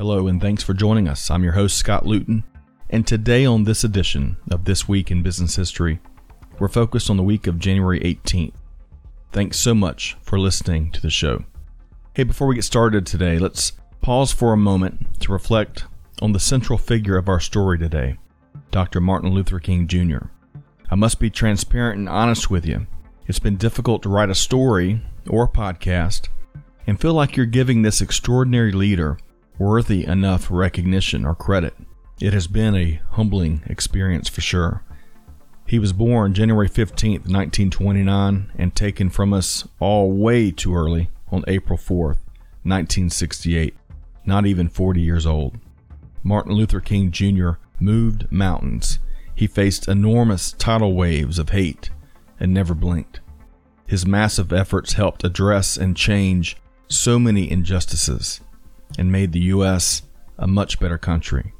Hello, and thanks for joining us. I'm your host, Scott Luton, and today on this edition of This Week in Business History, we're focused on the week of January 18th. Thanks so much for listening to the show. Hey, before we get started today, let's pause for a moment to reflect on the central figure of our story today, Dr. Martin Luther King Jr. I must be transparent and honest with you. It's been difficult to write a story or a podcast and feel like you're giving this extraordinary leader worthy enough recognition or credit. It has been a humbling experience for sure. He was born January 15, 1929, and taken from us all way too early on April 4, 1968, not even 40 years old. Martin Luther King Jr. moved mountains. He faced enormous tidal waves of hate and never blinked. His massive efforts helped address and change so many injustices and made the U.S. a much better country.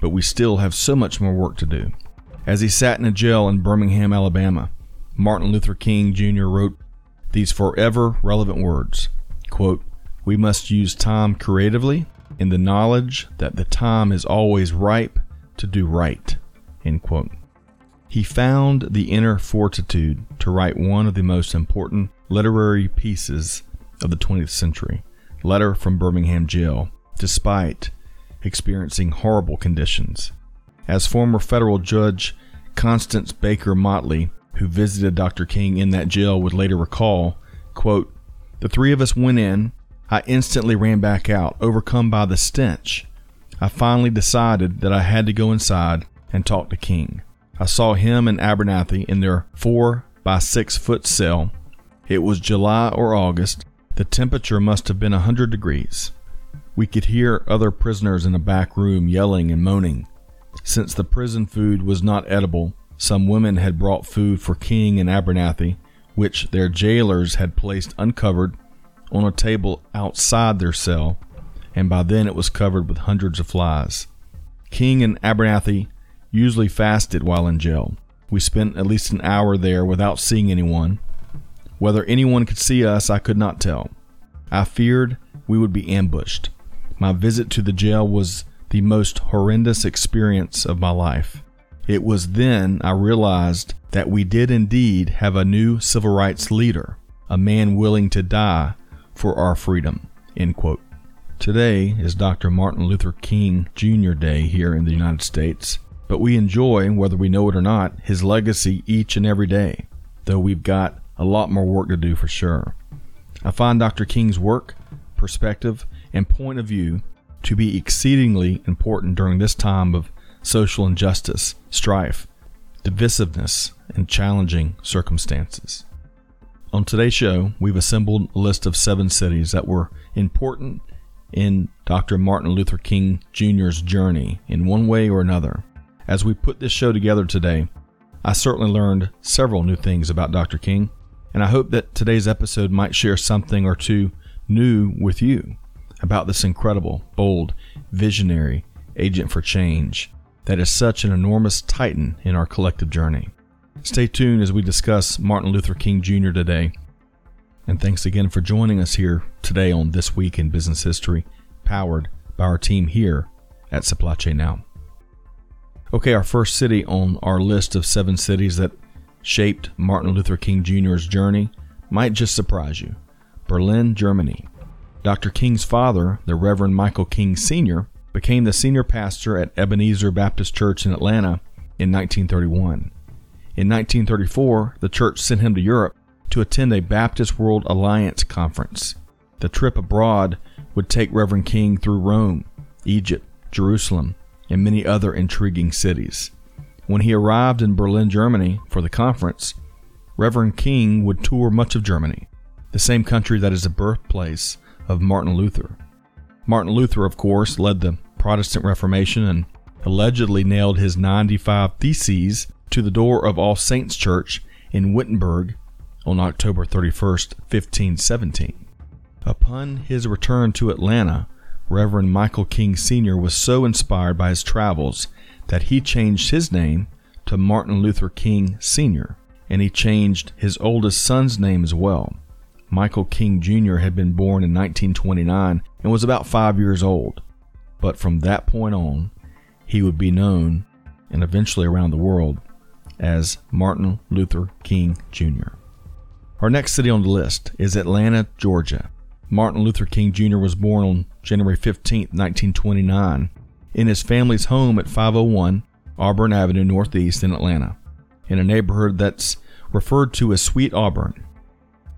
But we still have so much more work to do. As he sat in a jail in Birmingham, Alabama, Martin Luther King Jr. wrote these forever relevant words quote, We must use time creatively in the knowledge that the time is always ripe to do right. End quote. He found the inner fortitude to write one of the most important literary pieces of the 20th century letter from Birmingham jail, despite experiencing horrible conditions. As former federal judge Constance Baker Motley, who visited Dr. King in that jail, would later recall, quote, The three of us went in. I instantly ran back out, overcome by the stench. I finally decided that I had to go inside and talk to King. I saw him and Abernathy in their four by six foot cell. It was July or August, the temperature must have been a hundred degrees. We could hear other prisoners in a back room yelling and moaning. Since the prison food was not edible, some women had brought food for King and Abernathy, which their jailers had placed uncovered on a table outside their cell, and by then it was covered with hundreds of flies. King and Abernathy usually fasted while in jail. We spent at least an hour there without seeing anyone, whether anyone could see us, I could not tell. I feared we would be ambushed. My visit to the jail was the most horrendous experience of my life. It was then I realized that we did indeed have a new civil rights leader, a man willing to die for our freedom. Today is Dr. Martin Luther King Jr. Day here in the United States, but we enjoy, whether we know it or not, his legacy each and every day, though we've got a lot more work to do for sure. I find Dr. King's work, perspective, and point of view to be exceedingly important during this time of social injustice, strife, divisiveness, and challenging circumstances. On today's show, we've assembled a list of seven cities that were important in Dr. Martin Luther King Jr.'s journey in one way or another. As we put this show together today, I certainly learned several new things about Dr. King and I hope that today's episode might share something or two new with you about this incredible, bold, visionary agent for change that is such an enormous titan in our collective journey. Stay tuned as we discuss Martin Luther King Jr. today. And thanks again for joining us here today on This Week in Business History, powered by our team here at Supply Chain Now. Okay, our first city on our list of seven cities that shaped Martin Luther King Jr.'s journey might just surprise you Berlin, Germany. Dr. King's father, the Reverend Michael King Sr., became the senior pastor at Ebenezer Baptist Church in Atlanta in 1931. In 1934, the church sent him to Europe to attend a Baptist World Alliance conference. The trip abroad would take Reverend King through Rome, Egypt, Jerusalem, and many other intriguing cities. When he arrived in Berlin, Germany for the conference, Reverend King would tour much of Germany, the same country that is the birthplace of Martin Luther. Martin Luther, of course, led the Protestant Reformation and allegedly nailed his 95 Theses to the door of All Saints Church in Wittenberg on October 31, 1517. Upon his return to Atlanta, Reverend Michael King Sr. was so inspired by his travels that he changed his name to Martin Luther King Sr., and he changed his oldest son's name as well. Michael King Jr. had been born in 1929 and was about five years old. But from that point on, he would be known, and eventually around the world, as Martin Luther King Jr. Our next city on the list is Atlanta, Georgia. Martin Luther King Jr. was born on January 15, 1929, in his family's home at 501 Auburn Avenue Northeast in Atlanta, in a neighborhood that's referred to as Sweet Auburn.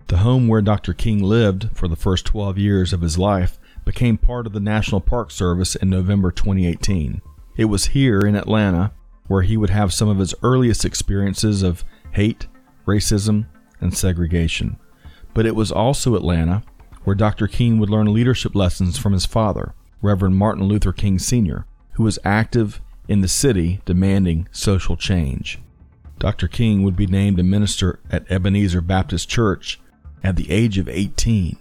The home where Dr. King lived for the first 12 years of his life became part of the National Park Service in November 2018. It was here in Atlanta where he would have some of his earliest experiences of hate, racism, and segregation. But it was also Atlanta where Dr. King would learn leadership lessons from his father, Reverend Martin Luther King Sr., who was active in the city demanding social change. Dr. King would be named a minister at Ebenezer Baptist Church at the age of 18.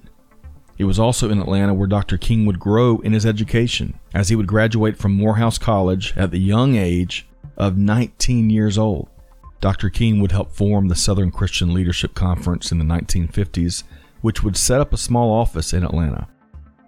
It was also in Atlanta where Dr. King would grow in his education, as he would graduate from Morehouse College at the young age of 19 years old. Dr. King would help form the Southern Christian Leadership Conference in the 1950s, which would set up a small office in Atlanta.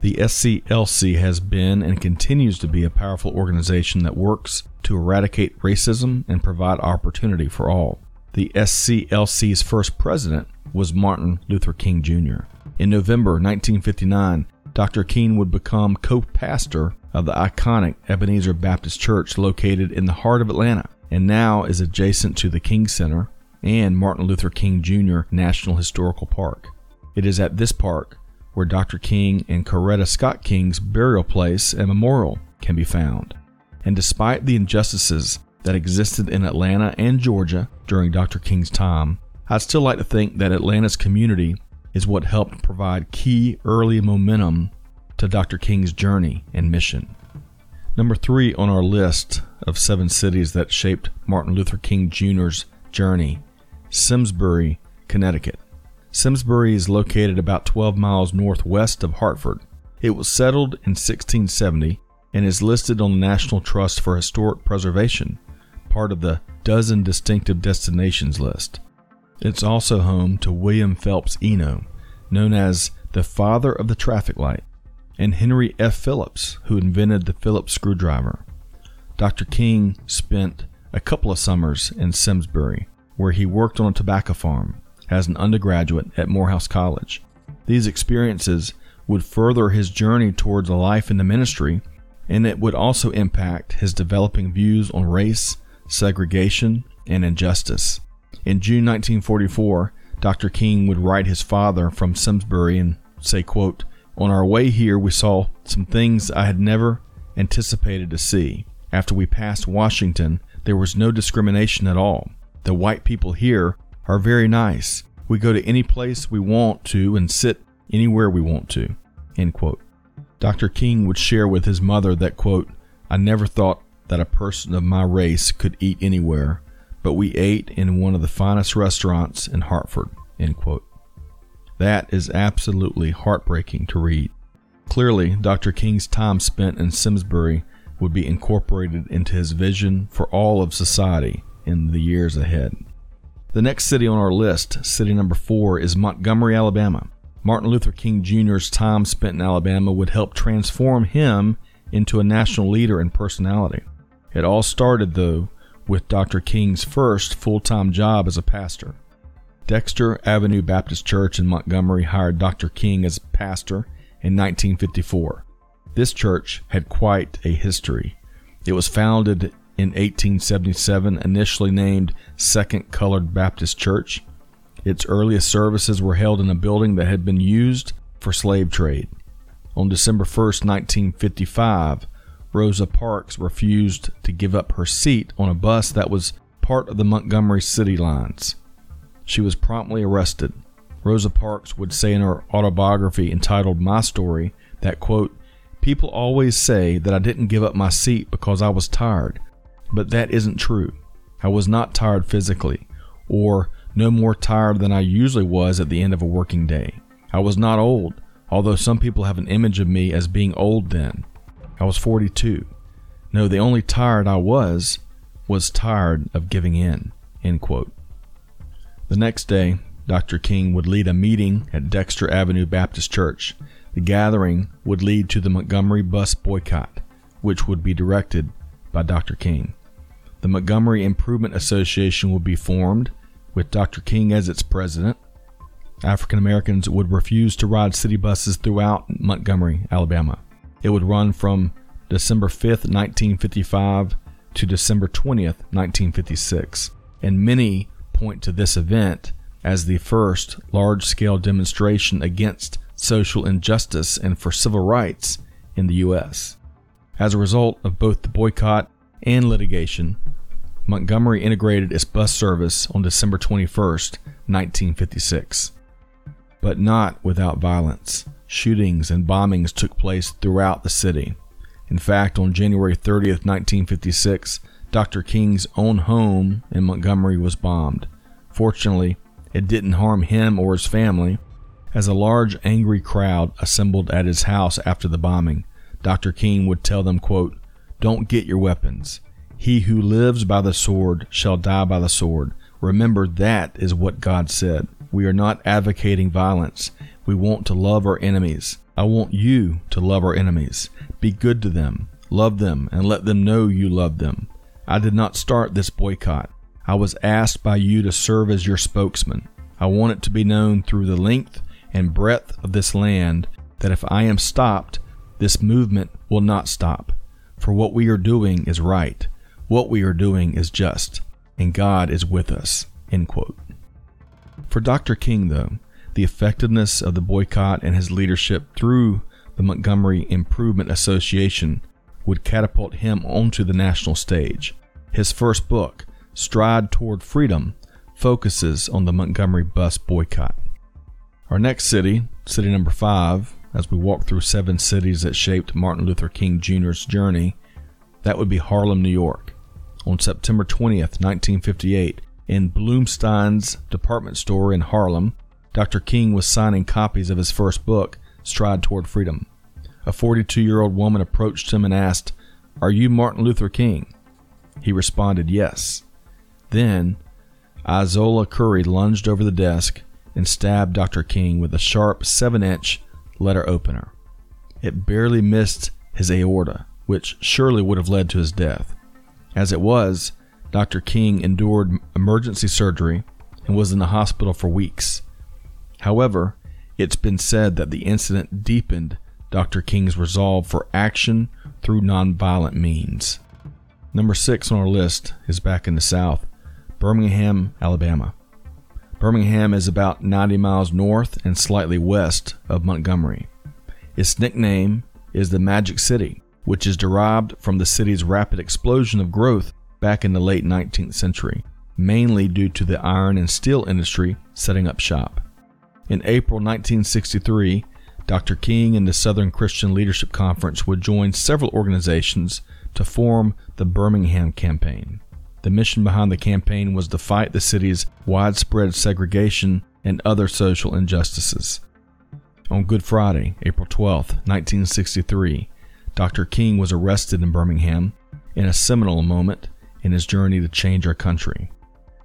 The SCLC has been and continues to be a powerful organization that works to eradicate racism and provide opportunity for all. The SCLC's first president was Martin Luther King Jr. In November 1959, Dr. King would become co pastor of the iconic Ebenezer Baptist Church located in the heart of Atlanta and now is adjacent to the King Center and Martin Luther King Jr. National Historical Park. It is at this park where Dr. King and Coretta Scott King's burial place and memorial can be found. And despite the injustices that existed in Atlanta and Georgia during Dr. King's time, I'd still like to think that Atlanta's community is what helped provide key early momentum to Dr. King's journey and mission. Number three on our list of seven cities that shaped Martin Luther King Jr.'s journey Simsbury, Connecticut. Simsbury is located about 12 miles northwest of Hartford. It was settled in 1670 and is listed on the National Trust for Historic Preservation part of the Dozen Distinctive Destinations list. It's also home to William Phelps Eno, known as the father of the traffic light, and Henry F. Phillips, who invented the Phillips screwdriver. Dr. King spent a couple of summers in Simsbury, where he worked on a tobacco farm as an undergraduate at Morehouse College. These experiences would further his journey towards a life in the ministry, and it would also impact his developing views on race segregation, and injustice. In June 1944, Dr. King would write his father from Simsbury and say, quote, On our way here, we saw some things I had never anticipated to see. After we passed Washington, there was no discrimination at all. The white people here are very nice. We go to any place we want to and sit anywhere we want to. End quote. Dr. King would share with his mother that, quote, I never thought that a person of my race could eat anywhere, but we ate in one of the finest restaurants in Hartford. end quote. That is absolutely heartbreaking to read. Clearly, Dr. King's time spent in Simsbury would be incorporated into his vision for all of society in the years ahead. The next city on our list, city number four, is Montgomery, Alabama. Martin Luther King Jr.'s time spent in Alabama would help transform him into a national leader and personality. It all started, though, with Dr. King's first full time job as a pastor. Dexter Avenue Baptist Church in Montgomery hired Dr. King as pastor in 1954. This church had quite a history. It was founded in 1877, initially named Second Colored Baptist Church. Its earliest services were held in a building that had been used for slave trade. On December 1, 1955, Rosa Parks refused to give up her seat on a bus that was part of the Montgomery City lines. She was promptly arrested. Rosa Parks would say in her autobiography entitled My Story that, quote, People always say that I didn't give up my seat because I was tired, but that isn't true. I was not tired physically, or no more tired than I usually was at the end of a working day. I was not old, although some people have an image of me as being old then. I was 42. No, the only tired I was was tired of giving in. End quote. The next day, Dr. King would lead a meeting at Dexter Avenue Baptist Church. The gathering would lead to the Montgomery bus boycott, which would be directed by Dr. King. The Montgomery Improvement Association would be formed, with Dr. King as its president. African Americans would refuse to ride city buses throughout Montgomery, Alabama. It would run from December 5, 1955 to December 20th, 1956, and many point to this event as the first large scale demonstration against social injustice and for civil rights in the U.S. As a result of both the boycott and litigation, Montgomery integrated its bus service on December 21, 1956. But not without violence. Shootings and bombings took place throughout the city. In fact, on January 30, 1956, Dr. King's own home in Montgomery was bombed. Fortunately, it didn't harm him or his family. As a large angry crowd assembled at his house after the bombing, Dr. King would tell them, quote, Don't get your weapons. He who lives by the sword shall die by the sword. Remember that is what God said. We are not advocating violence. We want to love our enemies. I want you to love our enemies. Be good to them, love them, and let them know you love them. I did not start this boycott. I was asked by you to serve as your spokesman. I want it to be known through the length and breadth of this land that if I am stopped, this movement will not stop. For what we are doing is right. What we are doing is just, and God is with us. For Dr. King, though, the effectiveness of the boycott and his leadership through the Montgomery Improvement Association would catapult him onto the national stage. His first book, Stride Toward Freedom, focuses on the Montgomery bus boycott. Our next city, city number five, as we walk through seven cities that shaped Martin Luther King Jr.'s journey, that would be Harlem, New York on September 20th, 1958, in Blumstein's department store in Harlem, Dr. King was signing copies of his first book, Stride Toward Freedom. A 42 year old woman approached him and asked, Are you Martin Luther King? He responded, Yes. Then, Izola Curry lunged over the desk and stabbed Dr. King with a sharp 7 inch letter opener. It barely missed his aorta, which surely would have led to his death. As it was, Dr. King endured emergency surgery and was in the hospital for weeks. However, it's been said that the incident deepened Dr. King's resolve for action through nonviolent means. Number six on our list is back in the South, Birmingham, Alabama. Birmingham is about 90 miles north and slightly west of Montgomery. Its nickname is the Magic City which is derived from the city's rapid explosion of growth back in the late 19th century, mainly due to the iron and steel industry setting up shop. In April 1963, Dr. King and the Southern Christian Leadership Conference would join several organizations to form the Birmingham Campaign. The mission behind the campaign was to fight the city's widespread segregation and other social injustices. On Good Friday, April 12, 1963, Dr. King was arrested in Birmingham in a seminal moment in his journey to change our country.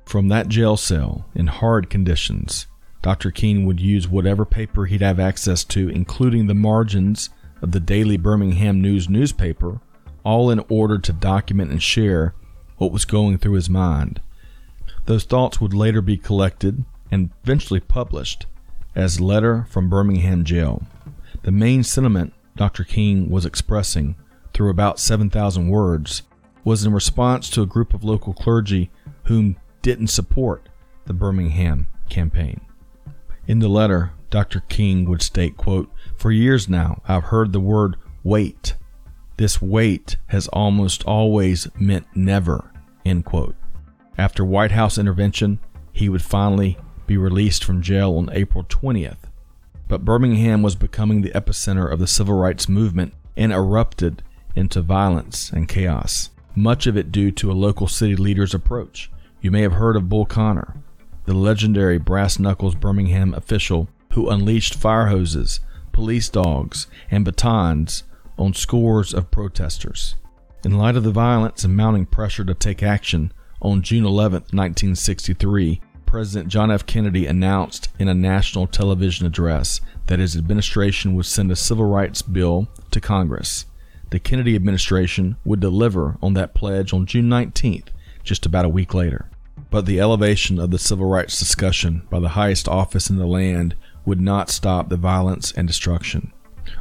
From that jail cell, in hard conditions, Dr. King would use whatever paper he'd have access to, including the margins of the daily Birmingham News newspaper, all in order to document and share what was going through his mind. Those thoughts would later be collected and eventually published as Letter from Birmingham Jail. The main sentiment Dr. King was expressing through about 7,000 words was in response to a group of local clergy whom didn't support the Birmingham campaign. In the letter, Dr. King would state, quote, For years now, I've heard the word wait. This wait has almost always meant never, end quote. After White House intervention, he would finally be released from jail on April 20th. But Birmingham was becoming the epicenter of the civil rights movement and erupted into violence and chaos, much of it due to a local city leader's approach. You may have heard of Bull Connor, the legendary brass knuckles Birmingham official who unleashed fire hoses, police dogs, and batons on scores of protesters. In light of the violence and mounting pressure to take action, on June 11, 1963, President John F. Kennedy announced in a national television address that his administration would send a civil rights bill to Congress. The Kennedy administration would deliver on that pledge on June 19th, just about a week later. But the elevation of the civil rights discussion by the highest office in the land would not stop the violence and destruction.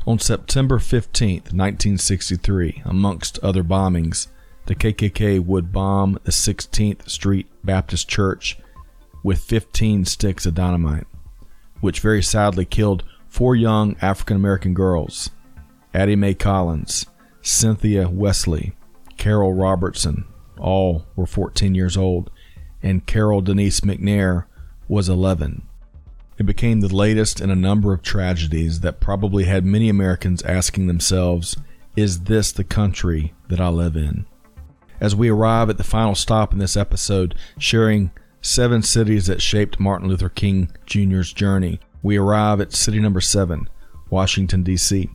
On September 15, 1963, amongst other bombings, the KKK would bomb the 16th Street Baptist Church with 15 sticks of dynamite, which very sadly killed four young African American girls Addie Mae Collins, Cynthia Wesley, Carol Robertson, all were 14 years old, and Carol Denise McNair was 11. It became the latest in a number of tragedies that probably had many Americans asking themselves, Is this the country that I live in? As we arrive at the final stop in this episode, sharing seven cities that shaped Martin Luther King Jr.'s journey, we arrive at city number seven, Washington, D.C.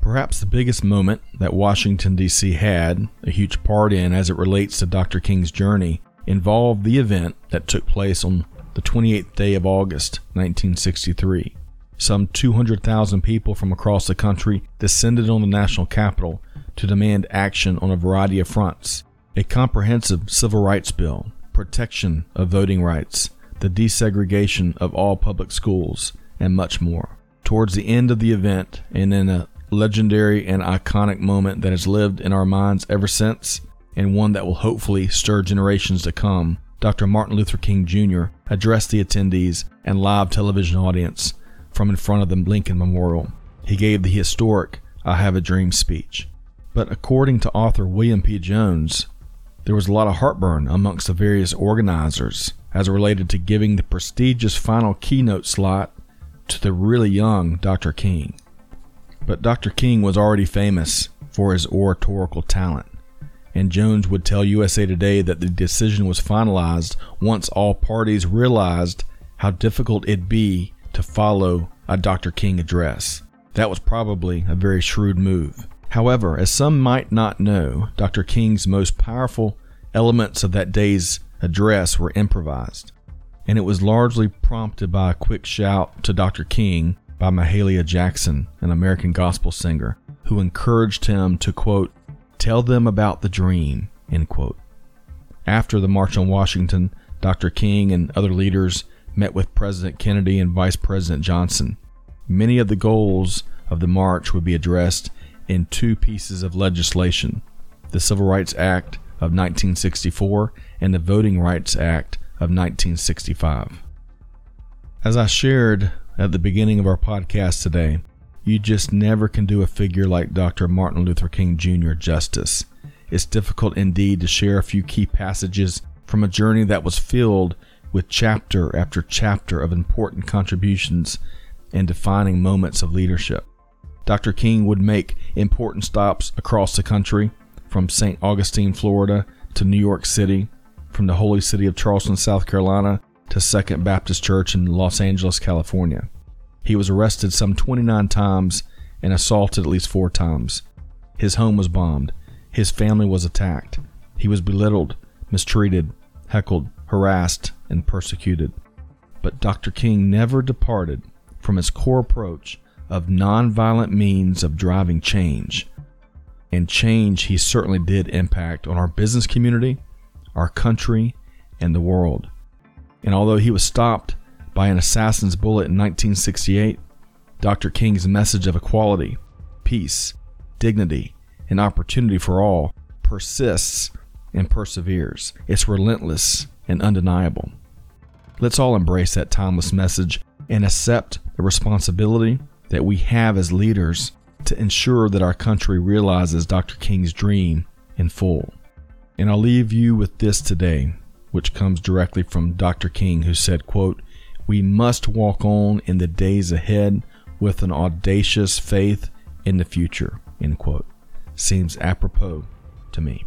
Perhaps the biggest moment that Washington, D.C. had a huge part in as it relates to Dr. King's journey involved the event that took place on the 28th day of August, 1963. Some 200,000 people from across the country descended on the national capital to demand action on a variety of fronts. A comprehensive civil rights bill, protection of voting rights, the desegregation of all public schools, and much more. Towards the end of the event, and in a legendary and iconic moment that has lived in our minds ever since, and one that will hopefully stir generations to come, Dr. Martin Luther King Jr. addressed the attendees and live television audience from in front of the Lincoln Memorial. He gave the historic I Have a Dream speech. But according to author William P. Jones, there was a lot of heartburn amongst the various organizers as related to giving the prestigious final keynote slot to the really young Dr. King. But Dr. King was already famous for his oratorical talent and Jones would tell USA Today that the decision was finalized once all parties realized how difficult it'd be to follow a Dr. King address. That was probably a very shrewd move. However, as some might not know, Dr. King's most powerful elements of that day's address were improvised, and it was largely prompted by a quick shout to Dr. King by Mahalia Jackson, an American gospel singer, who encouraged him to, quote, Tell them about the dream. End quote. After the March on Washington, Dr. King and other leaders met with President Kennedy and Vice President Johnson. Many of the goals of the march would be addressed in two pieces of legislation the Civil Rights Act of 1964 and the Voting Rights Act of 1965. As I shared at the beginning of our podcast today, you just never can do a figure like Dr. Martin Luther King Jr. justice. It's difficult indeed to share a few key passages from a journey that was filled with chapter after chapter of important contributions and defining moments of leadership. Dr. King would make important stops across the country, from St. Augustine, Florida, to New York City, from the holy city of Charleston, South Carolina, to Second Baptist Church in Los Angeles, California. He was arrested some 29 times and assaulted at least four times. His home was bombed. His family was attacked. He was belittled, mistreated, heckled, harassed, and persecuted. But Dr. King never departed from his core approach of nonviolent means of driving change. And change he certainly did impact on our business community, our country, and the world. And although he was stopped by an assassin's bullet in 1968, Dr. King's message of equality, peace, dignity, and opportunity for all persists and perseveres. It's relentless and undeniable. Let's all embrace that timeless message and accept the responsibility that we have as leaders to ensure that our country realizes Dr. King's dream in full. And I'll leave you with this today, which comes directly from Dr. King, who said, quote, We must walk on in the days ahead with an audacious faith in the future, end quote. Seems apropos to me.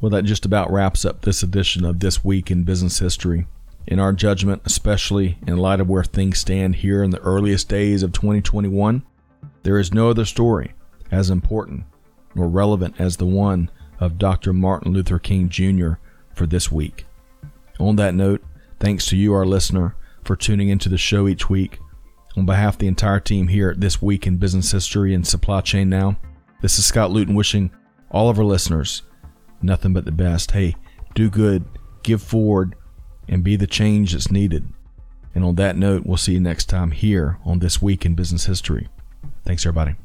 Well, that just about wraps up this edition of This Week in Business History. In our judgment, especially in light of where things stand here in the earliest days of 2021, there is no other story as important nor relevant as the one of Dr. Martin Luther King Jr. for this week. On that note, thanks to you, our listener, for tuning into the show each week. On behalf of the entire team here at This Week in Business History and Supply Chain Now, this is Scott Luton wishing all of our listeners nothing but the best. Hey, do good, give forward, and be the change that's needed. And on that note, we'll see you next time here on This Week in Business History. Thanks, everybody.